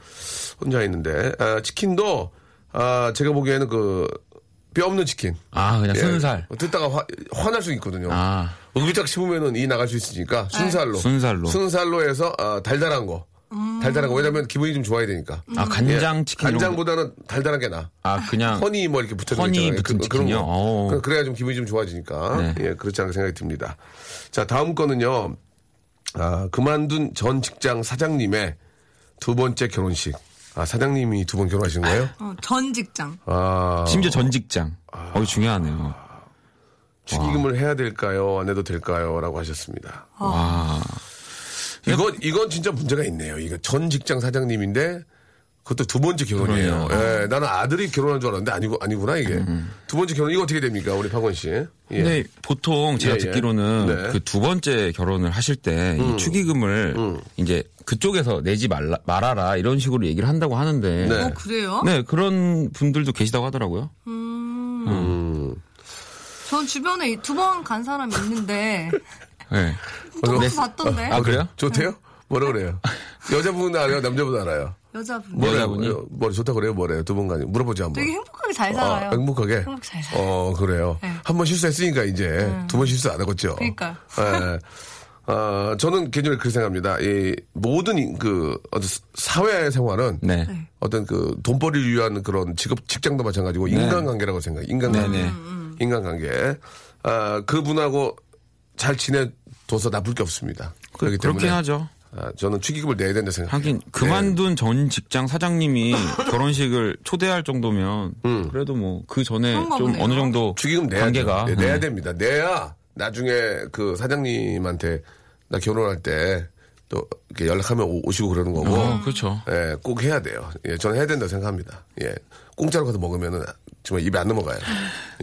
혼자 있는데 아, 치킨도 아, 제가 보기에는 그 뼈 없는 치킨. 아 그냥 예. 순살. 듣다가 화, 화날 수 있거든요. 아 의기짝 씹으면은 이 나갈 수 있으니까 순살로. 순살로. 순살로 해서 아, 달달한 거. 달달한 거. 왜냐면 기분이 좀 좋아야 되니까. 아 간장 예. 치킨. 간장보다는 달달한 게 나. 아 그냥 허니 뭐 이렇게 붙어 허니. 붙은 그? 런 거. 그- 그래야 좀 기분이 좀 좋아지니까. 네. 예, 그렇지 않을까 생각이 듭니다. 자, 다음 거는요. 아, 그만둔 전 직장 사장님의 두 번째 결혼식. 아, 사장님이 두 번 결혼하신 거예요? 어, 전 직장. 아, 심지어 전 직장. 어 중요하네요. 축의금을 해야 될까요? 안 해도 될까요? 라고 하셨습니다. 와. 이건, 이건 진짜 문제가 있네요. 이거 전 직장 사장님인데 그것도 두 번째 결혼이에요. 예, 나는 아들이 결혼한 줄 알았는데 아니고, 아니구나, 이게. 두 번째 결혼, 이거 어떻게 됩니까? 우리 박원 씨. 예. 근데 보통 제가 예, 예. 듣기로는 네. 음. 그두 번째 결혼을 하실 때이 축의금을 이제 그쪽에서 내지 말라, 말아라 이런 식으로 얘기를 한다고 하는데 네. 어 그래요? 네, 그런 분들도 계시다고 하더라고요. 음. 전 주변에 두 번 간 사람이 있는데 네. 똑같이 네. 봤던데. 아, 그래요? 좋대요? 뭐라 그래요? 여자분 알아요? 남자분 알아요? 여자분. 뭐- 여자분이? 뭐래요? 머리 좋다 그래요? 뭐래요? 두분 간에 물어보지 한번. 되게 행복하게 잘 살아요. 아, 행복하게? 행복하게 잘 살아요. 어, 그래요. 네. 한번 실수했으니까 이제 두번 실수 안 하겠죠. 그러니까요. 예. 어, 저는 개인적으로 그렇게 생각합니다. 이 모든 이- 그 어떤 사회 생활은 네. 어떤 그 돈벌이를 위한 그런 직업 직장도 마찬가지고 인간관계라고 생각해요. 인간관계. 네, 네. 인간관계. 아, 그분하고 잘 지내 둬서 나쁠 게 없습니다. 그 렇기 때문에 그렇긴 하죠. 아, 저는 축의금을 내야 된다 생각해요. 하긴 그만둔 전 직장 사장님이 결혼식을 초대할 정도면 그래도 뭐 그 전에 좀 보네요. 어느 정도 축의금 내야 관계가 돼. 내야 네. 됩니다. 내야 나중에 그 사장님한테 나 결혼할 때또 이렇게 연락하면 오- 오시고 그러는 거고. 어, 그렇죠. 예, 꼭 해야 돼요. 예, 저는 해야 된다고 생각합니다. 예, 공짜로 가서 먹으면은 정말 입에 안 넘어가요.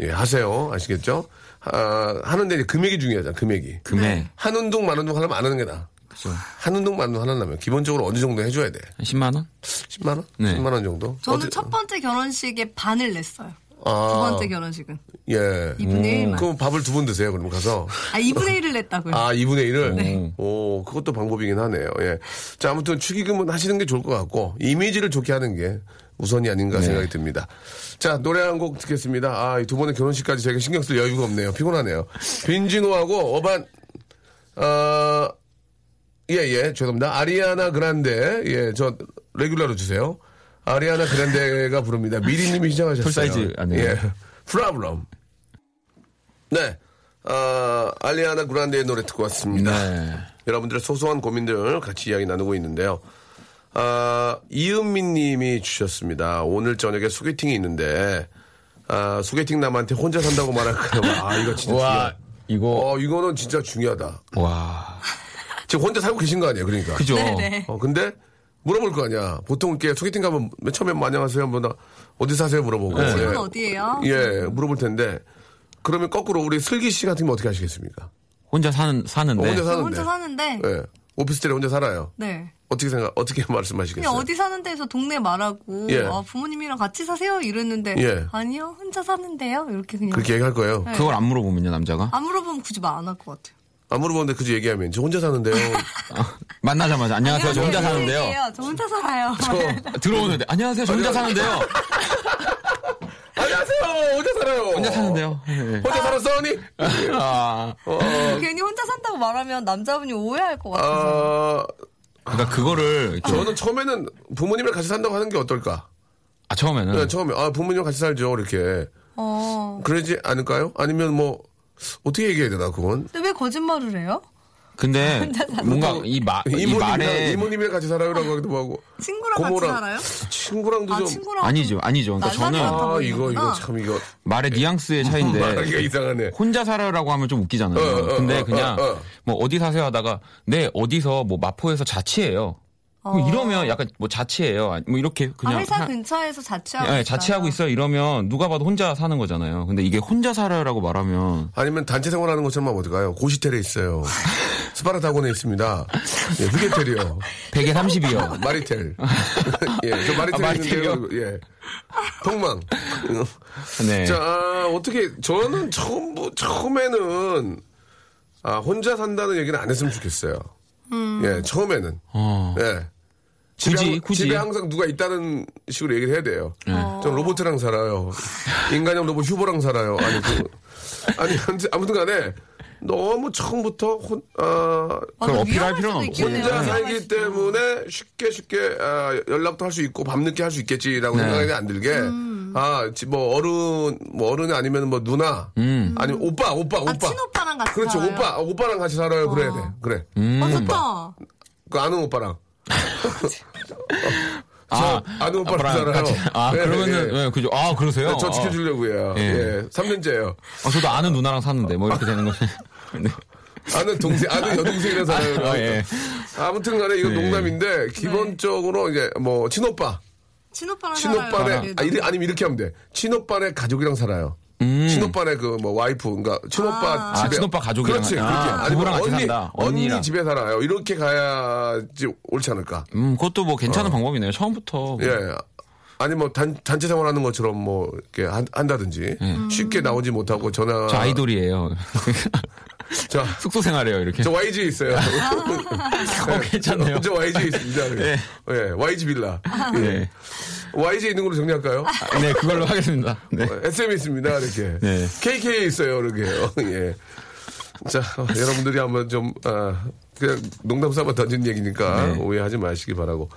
예, 하세요. 아시겠죠? 아, 하는데 이제 금액이 중요하잖아, 금액이. 금액 한 운동, 만 운동 하려면 안 하는 게 나아. 그죠. 한 운동, 만 운동 하려면 기본적으로 어느 정도 해줘야 돼. 한 10만 원? 10만원? 네. 10만원 정도? 저는 어디- 첫 번째 결혼식에 반을 냈어요. 아, 두 번째 결혼식은. 예. 2분의 1만. 그럼 밥을 두 번 드세요, 그러면 가서. 아, 2분의 1을 냈다고요. 아, 2분의 1을? 네. 오, 그것도 방법이긴 하네요. 예. 자, 아무튼 축의금은 하시는 게 좋을 것 같고, 이미지를 좋게 하는 게 우선이 아닌가 생각이 듭니다. 자, 노래 한 곡 듣겠습니다. 아, 이두 번의 결혼식까지 제가 신경 쓸 여유가 없네요. 피곤하네요. 빈지노하고 어반, 어, 예, 예, 죄송합니다. 아리아나 그란데, 예, 저, 레귤러로 주세요. 아리아나 그란데가 부릅니다. 미리님이 시작하셨어요. full size 아니에요? 예. Problem. 네. 아, 아리아나 그란데의 노래 듣고 왔습니다. 네. 여러분들의 소소한 고민들 같이 이야기 나누고 있는데요. 아, 이은민 님이 주셨습니다. 오늘 저녁에 소개팅이 있는데, 아, 소개팅 남한테 혼자 산다고 말할까요? 아, 이거 진짜 와 중요하다. 이거 어, 이거는 진짜 중요하다. 와 지금 혼자 살고 계신 거 아니에요, 그러니까. 그죠. 네네. 어, 근데 물어볼 거 아니야. 보통 이렇게 소개팅 가면 맨 처음에 뭐 안녕하세요. 뭐, 나 어디 사세요? 물어보고. 네. 집은 예. 어디예요? 예, 물어볼 텐데. 그러면 거꾸로 우리 슬기 씨 같은 면 어떻게 하시겠습니까? 혼자 사는 사는데 어, 혼자 저 사는데. 혼자 사는데, 예. 오피스텔에 혼자 살아요. 네. 어떻게 생각, 어떻게 말씀하시겠어요? 어디 사는 데에서 동네 말하고, 예. 아, 부모님이랑 같이 사세요? 이랬는데, 예. 아니요, 혼자 사는데요? 이렇게 그냥. 그렇게 얘기할 거예요. 네. 그걸 안 물어보면요 남자가 안 물어보면 굳이 말 안 할 것 같아요. 안 물어보는데 그저 얘기하면 저 혼자 사는데요. 만나자마자 안녕하세요 저 혼자 사는데요 얘기해요. 저 혼자 살아요. 들어오는데 안녕하세요 저 혼자 사는데요 안녕하세요. 혼자 살아요. 혼자 사는데요 예. 혼자 살았어니? 아 괜히 혼자 산다고 말하면 남자분이 오해할 것 같아서. 아, 그러니까 그거를 이렇게 저는 처음에는 부모님이랑 같이 산다고 하는 게 어떨까? 아 처음에는 네, 처음에 아 부모님이랑 같이 살죠 이렇게 어. 그러지 않을까요? 아니면 뭐 어떻게 얘기해야 되나 그건 근데 왜 거짓말을 해요? 근데 뭔가 이, 마, 이 말에 이모님이랑 같이 살아요 라고 하기도 하고 친구랑 고모랑- 같이 살아요? 친구랑도 아, 좀 친구랑. 아니죠 아니죠 그러니까 저는 아, 이거. 이거 참 이거 말의 뉘앙스의 차이인데 말하기가 이상하네. 혼자 살아요라고 하면 좀 웃기잖아요. 어, 어, 근데 어, 그냥 어, 어. 뭐 어디 사세요 하다가 네 어디서 뭐 마포에서 자취해요. 뭐 어. 이러면 약간 뭐 자취해요. 아니, 뭐 이렇게 아, 그냥 회사 하- 근처에서 자취하고 예, 있어요. 자취하고 있어요. 이러면 누가 봐도 혼자 사는 거잖아요. 근데 이게 혼자 살아요라고 말하면 아니면 단체 생활하는 것처럼 어떨까요? 고시텔에 있어요. 스파르타곤에 있습니다. 예, 휴게텔이요. 100에 30이요. 마리텔. 예, 저 마리텔 아? 있는데요. 예. 통망. 네. 자, 아, 어떻게, 저는 처음, 처음에는, 아, 혼자 산다는 얘기는 안 했으면 좋겠어요. 예, 처음에는. 어. 예. 집에, 굳이, 항- 굳이. 집에 항상 누가 있다는 식으로 얘기를 해야 돼요. 네. 전 로봇이랑 살아요. 인간형 로봇 휴보랑 살아요. 아니, 그, 아니, 아무튼- 아무튼 간에 너무 처음부터 혼, 아, 그걸 어필할 필요는 없고. 혼자 살기. 때문에 쉽게 쉽게 아, 연락도 할 수 있고 밤늦게 할 수 있겠지라고 네. 생각이 안 들게 음. 아뭐 어른 뭐 어른이 아니면 뭐 누나 음. 아니면 오빠 오빠 오빠 아, 친오빠랑 같이 그렇지 살아요? 오빠 오빠랑 같이 살아요 그래야 돼 그래 음. 어, 좋다. 그 아는 오빠랑 아, 아는 오빠랑 아빠랑 살아요 같이- 아, 네, 그러면은, 네. 예, 그죠. 아, 그러세요? 네, 저 지켜주려고요 예. 예 3년째예요 아, 저도 아는 누나랑 사는데, 뭐 이렇게 되는 거지. 네. 아는 동생 아는 여동생이랑 살아요 아, 예. 아무튼 간에 이건 네. 농담인데 기본적으로 이제 뭐 친오빠 친오빠랑 살아요. 친오빠네. 아, 이리, 아니면 이렇게 하면 돼. 친오빠네 가족이랑 살아요. 음. 친오빠네 그 뭐 와이프, 그러니까 친오빠 아. 집에 아, 친오빠 가족이랑 그렇지, 아, 그렇게. 아니면 같이 언니, 산다. 언니. 집에 살아요. 이렇게 가야지 옳지 않을까. 음, 그것도 뭐 괜찮은 방법이네요. 처음부터. 예. 아니 뭐 단, 단체 생활하는 것처럼 뭐 이렇게 한, 다든지 쉽게 나오지 못하고 전화 저 아이돌이에요. 자, 숙소 생활해요, 이렇게. 저 YG에 있어요. 어, 괜찮네요. 저 YG에 있습니다. 네. 예, YG 빌라. 예. 네. YG에 있는 걸로 정리할까요? 아, 네, 그걸로 하겠습니다. 네. SM에 있습니다. 이렇게. 네. KK에 있어요. 이렇게. 어, 예. 자, 어, 여러분들이 한번 좀, 아, 그냥 농담 삼아 던진 얘기니까 네. 오해하지 마시기 바라고.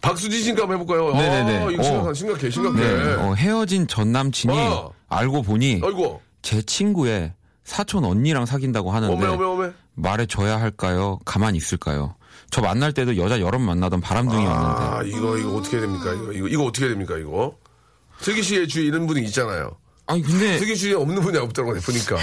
박수지 씨가 한번 해볼까요? 네네네. 아, 이거 어. 심각해, 심각해, 심각해. 네. 어, 헤어진 전 남친이 어. 알고 보니 아이고, 제 친구의 사촌 언니랑 사귄다고 하는데 어메, 어메, 어메. 말해줘야 할까요? 가만히 있을까요? 저 만날 때도 여자 여러 만나던 바람둥이였는데 아, 이거, 이거 어떻게 해야 됩니까? 이거, 이거, 이거 어떻게 해야 됩니까? 이거? 슬기 씨의 주위에 이런 분이 있잖아요. 아니 근데 슬기 씨에 없는 분이 없더라고요, 보니까.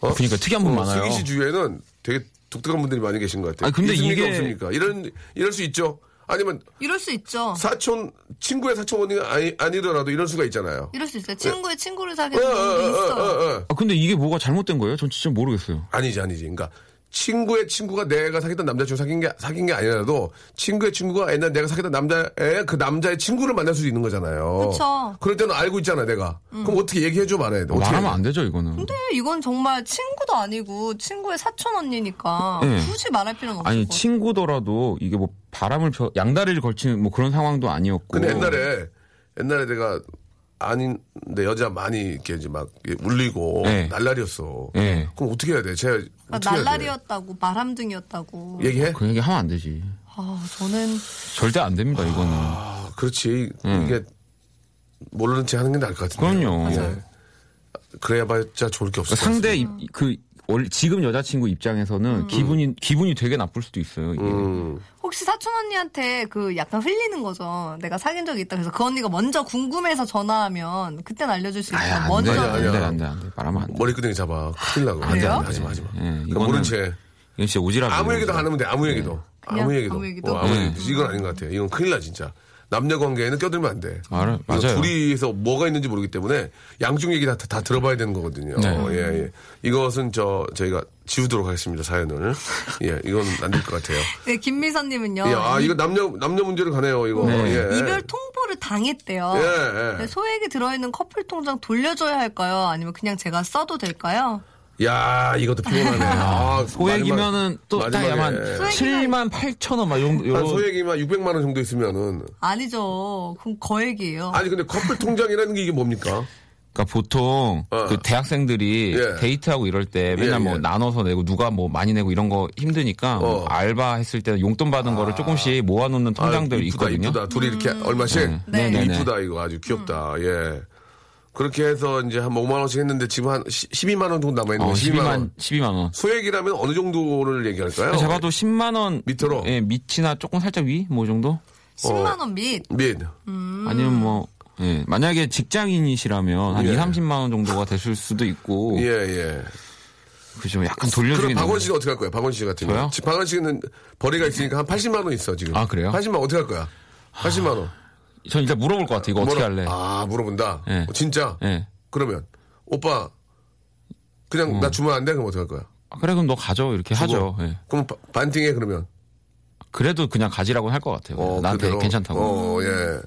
어? 그러니까 특이한 분 많아요. 슬기 씨 주위에는 되게 독특한 분들이 많이 계신 것 같아요. 아니, 근데? 이게- 없습니까? 이런, 이럴 수 있죠? 아니면 이럴 수 있죠. 사촌, 친구의 사촌 언니가 아니, 아니더라도 이럴 수가 있잖아요. 이럴 수 있어요. 친구의 친구를 어, 사귀는 어, 어, 경우도 있어요. 어, 어, 어. 아, 근데 이게 뭐가 잘못된 거예요? 전 진짜 모르겠어요. 아니지, 아니지. 그러니까 친구의 친구가 내가 사귀던 남자친구 사귄 게, 사귄 게 아니라도 친구의 친구가 옛날 내가 사귀던 남자의 그 남자의 친구를 만날 수도 있는 거잖아요. 그쵸. 그럴 때는 알고 있잖아, 내가. 그럼 어떻게 얘기해줘, 말해. 어떻게 말하면 돼? 안 되죠 이거는. 근데 이건 정말 친구도 아니고 친구의 사촌 언니니까 네. 굳이 말할 필요는 없을 아니. 친구더라도 이게 뭐 바람을 펴 양다리를 걸치는 뭐 그런 상황도 아니었고. 근데 옛날에, 옛날에 내가 아닌데 여자 많이 이렇게 이제 막 울리고 네. 날라리였어. 네. 그럼 어떻게 해야 돼? 제가 아? 날라리였다고 바람둥이였다고. 얘기해? 그 얘기 하면 안 되지. 아 저는 절대 안 됩니다 이거는. 아, 그렇지. 이게 모르는 체 하는 게 나을 것 같은데. 그럼요. 예. 그래야봤자 좋을 게것 상대 그 원- 지금 여자친구 입장에서는 기분이 기분이 되게 나쁠 수도 있어요. 이게. 음. 혹시 사촌 언니한테 그 약간 흘리는 거죠. 내가 사귄 적이 있다. 그래서 그 언니가 먼저 궁금해서 전화하면 그땐 알려줄 수 있다. 먼저. 아니야, 안 돼, 아니야. 안 돼, 안 돼. 말하면 안 돼. 머리끄댕이 잡아. 큰일 나고. 안 돼, 그래요? 안 돼. 하지 마, 하지 마. 예, 그러니까 모른 채. 이건 진짜 오지랖. 아무 얘기도 안 하면 돼. 아무 얘기도. 그냥 아무 얘기도. 아무 얘기도? 어, 아무 네. 얘기도. 이건 아닌 것 같아. 이건 큰일 나, 진짜. 남녀 관계에는 껴들면 안 돼. 알아, 이거 맞아요. 둘이서 뭐가 있는지 모르기 때문에 양쪽 얘기 다, 다 들어봐야 되는 거거든요. 네. 어, 예, 예. 이것은 저, 저희가 지우도록 하겠습니다, 사연을. 예, 이건 안 될 것 같아요. 네, 김미선님은요. 예, 아, 이거 남녀, 남녀 문제로 가네요, 이거. 네. 예. 이별 통보를 당했대요. 예, 예. 네, 소액이 들어있는 커플 통장 돌려줘야 할까요? 아니면 그냥 제가 써도 될까요? 야, 이것도 피곤하네. 아, 소액이면은 또딱 마지막에. 야만 소액이면- 7만 8천 원막 정도 한 요런 소액이만 600만 원 정도 있으면은 아니죠. 그럼 거액이에요. 아니 근데 커플 통장이라는 게 이게 뭡니까? 그러니까 보통 어. 그 대학생들이 예. 데이트하고 이럴 때 맨날 예, 뭐 예. 나눠서 내고 누가 뭐 많이 내고 이런 거 힘드니까 뭐 어. 알바 했을 때 용돈 받은 거를 조금씩 모아놓는 통장들 아, 이쁘다, 있거든요. 이쁘다. 둘이 이렇게 얼마씩? 네. 네, 네. 이쁘다 이거 아주 귀엽다. 예. 그렇게 해서 이제 한 5만 원씩 했는데 지금 한 12만 원 정도 남아 있는 어, 거 12만, 12만 원. 12만 원. 소액이라면 어느 정도를 얘기할까요? 제가 봐도 10만 원 밑으로? 예, 밑이나 조금 살짝 위 뭐 정도? 10만 원 밑. 및 아니면 뭐 예, 만약에 직장인이시라면 한 예. 2, 30만 원 정도가 되실 수도 있고 예, 예. 그죠 약간 그럼 돌려주긴 박원. 씨는 어떻게 할 거예요? 박원 씨 같은 저요? 경우. 지금 박원 씨는 벌이가 있으니까 한 80만 원 있어, 지금. 아, 그래요? 80만 원 어떻게 할 거야? 80만 원. 전 일단 물어볼 것 같아 이거 어떻게 물어- 할래? 아, 물어본다. 예. 어, 진짜? 예. 그러면 오빠 그냥 나 주면 안 돼? 그럼 어떻게 할 거야? 아, 그래 그럼 너 가져 이렇게 하죠. 예. 그럼 바- 반띵해 그러면. 그래도 그냥 가지라고 할 것 같아요. 어, 나한테 그대로. 괜찮다고. 어, 예.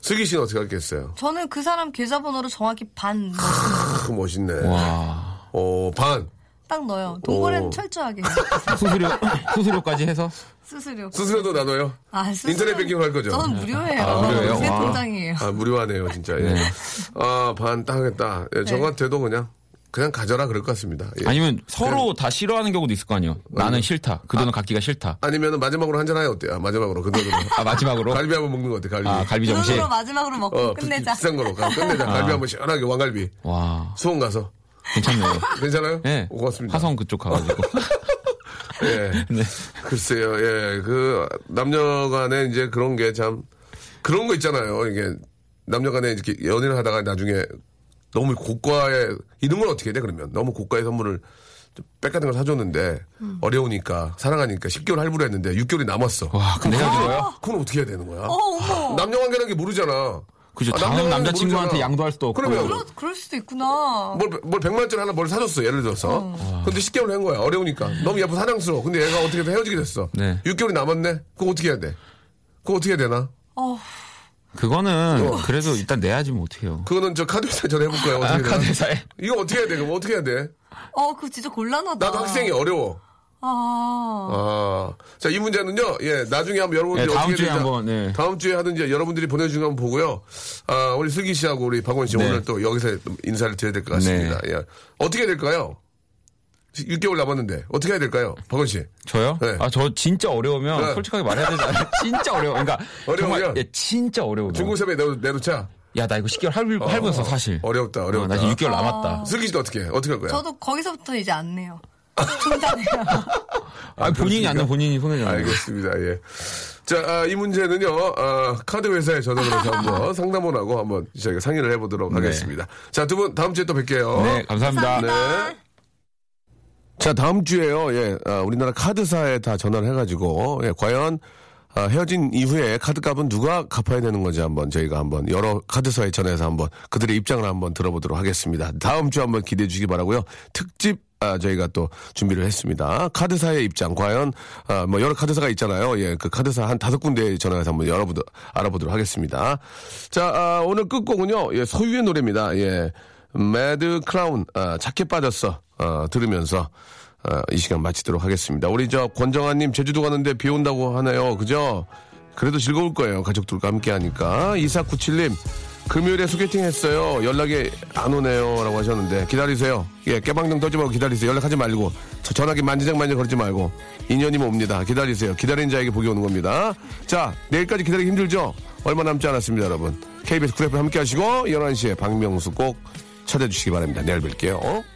슬기 씨는 어떻게 하겠어요? 저는 그 사람 계좌번호를 정확히 반 넣- 크, 멋있네. 와 어, 반. 딱 넣어요. 오. 철저하게. 수수료 수수료까지 해서 수수료. 수수료도 나눠요? 아, 수수료. 인터넷 뱅킹을 할 거죠? 저는 무료예요. 아, 무료예요? 새 와. 통장이에요. 아, 무료하네요, 진짜. 예. 네. 아, 반 딱 하겠다. 예, 저 네. 같아도 그냥, 그냥 가져라 그럴 것 같습니다. 예. 아니면 서로 다 싫어하는 경우도 있을 거 아니에요. 나는 싫다. 그 돈은 갖기가 싫다. 아니면 마지막으로 한잔 하요 어때요? 마지막으로 그 돈으로. 아 마지막으로 갈비 한번 먹는 거 어때? 갈비. 아 갈비 그 정식. 돈으로 마지막으로 먹고 어, 끝내자. 비- 비싼 거로 가- 끝내자. 갈비 한번 시원하게 왕갈비. 와 수원 가서. 괜찮네요. 괜찮아요? 네. 고맙습니다. 화성 그쪽 가가지고. 예. 네. 글쎄요, 예. 그, 남녀 간에 이제 그런 게 참, 그런 거 있잖아요. 이게, 남녀 간에 이렇게 연애를 하다가 나중에 너무 고가의, 이런 건 어떻게 돼, 그러면? 너무 고가의 선물을 좀 빽같은 걸 사줬는데, 음. 어려우니까, 사랑하니까 10개월 할부로 했는데 6개월이 남았어. 와 근데 헤어진 거예요? 그건 어떻게 해야 되는 거야? 어, 어머. 남녀 관계라는 게 모르잖아. 그죠. 아, 다음 남자친구한테 모르잖아. 양도할 수도 없고. 그러면 그럴, 그럴 수도 있구나. 뭘, 뭘 100만짜리 하나 뭘 사줬어, 예를 들어서. 근데 10개월 한 거야, 어려우니까. 너무 예뻐, 사랑스러워. 근데 얘가 어떻게든 헤어지게 됐어. 네. 6개월이 남았네? 그거 어떻게 해야 돼? 그거 어떻게 해야 되나? 어, 그거는 그래도 일단 내야지 뭐 어떡해요. 그거는 저 카드 회사 전화해볼까요? 어떻게 아, 되나? 카드사에 이거 어떻게 해야 돼? 그럼 어떻게 해야 돼? 어, 그거 진짜 곤란하다. 나도 학생이 어려워. 아. 아. 자, 이 문제는요, 예, 나중에 한번 여러분들이 네, 다음 어떻게 주에 되는지 한번, 네. 다음 주에 하든지 여러분들이 보내주신 거 한번 보고요. 아, 우리 슬기 씨하고 우리 박원 씨 네. 오늘 또 여기서 또 인사를 드려야 될 것 같습니다. 예. 어떻게 해야 될까요? 6개월 남았는데, 어떻게 해야 될까요? 박원 씨. 저요? 네. 아, 저 진짜 어려우면 네. 솔직하게 말해야 되잖아요. 진짜 어려워. 그러니까 어려우면? 정말 예, 진짜 어려워. 중고세에 내놓, 내놓자. 야, 나 이거 10개월 할부, 할부했어, 사실. 어렵다, 어렵다. 어, 나 지금 6개월 남았다. 슬기 씨도 어떻게 해? 어떻게 할 거야? 저도 거기서부터 이제 안 내요. 중단해요. 아, 본인이 그렇습니까? 안 내면 본인이 손해잖아요. 알겠습니다. 예. 자, 아, 이 문제는요, 아, 카드 회사에 전화를 해서 한번 상담을 하고 한번 저희가 상의를 해보도록 네. 하겠습니다. 자, 두 분 다음 주에 또 뵐게요. 네, 감사합니다. 네. 자, 다음 주에요, 예, 아, 우리나라 카드사에 다 전화를 해가지고, 예, 과연, 아, 헤어진 이후에 카드값은 누가 갚아야 되는 건지 한번 저희가 한번 여러 카드사에 전화해서 한번 그들의 입장을 한번 들어보도록 하겠습니다. 다음 주 한번 기대해 주시기 바라고요 특집, 아, 저희가 또 준비를 했습니다. 카드사의 입장, 과연, 아, 뭐 여러 카드사가 있잖아요. 예, 그 카드사 한 다섯 군데에 전화해서 한번 여러분들 알아보도록 하겠습니다. 자, 아, 오늘 끝곡은요, 예, 소유의 노래입니다. 예, 매드 클라운, 아, 착해 빠졌어. 어, 들으면서 어, 이 시간 마치도록 하겠습니다. 우리 저 권정아님 제주도 가는데 비 온다고 하네요. 그죠? 그래도 즐거울 거예요. 가족들과 함께 하니까. 2497님, 금요일에 소개팅 했어요. 연락이 안 오네요. 라고 하셨는데, 기다리세요. 예, 깨방정 떨지 말고 기다리세요. 연락하지 말고, 저 전화기 만지작만지작 걸지 말고, 인연이면 옵니다. 기다리세요. 기다린 자에게 복이 오는 겁니다. 자, 내일까지 기다리기 힘들죠? 얼마 남지 않았습니다, 여러분. KBS 쿨 FM 함께 하시고, 11시에 박명수 꼭 찾아주시기 바랍니다. 내일 뵐게요.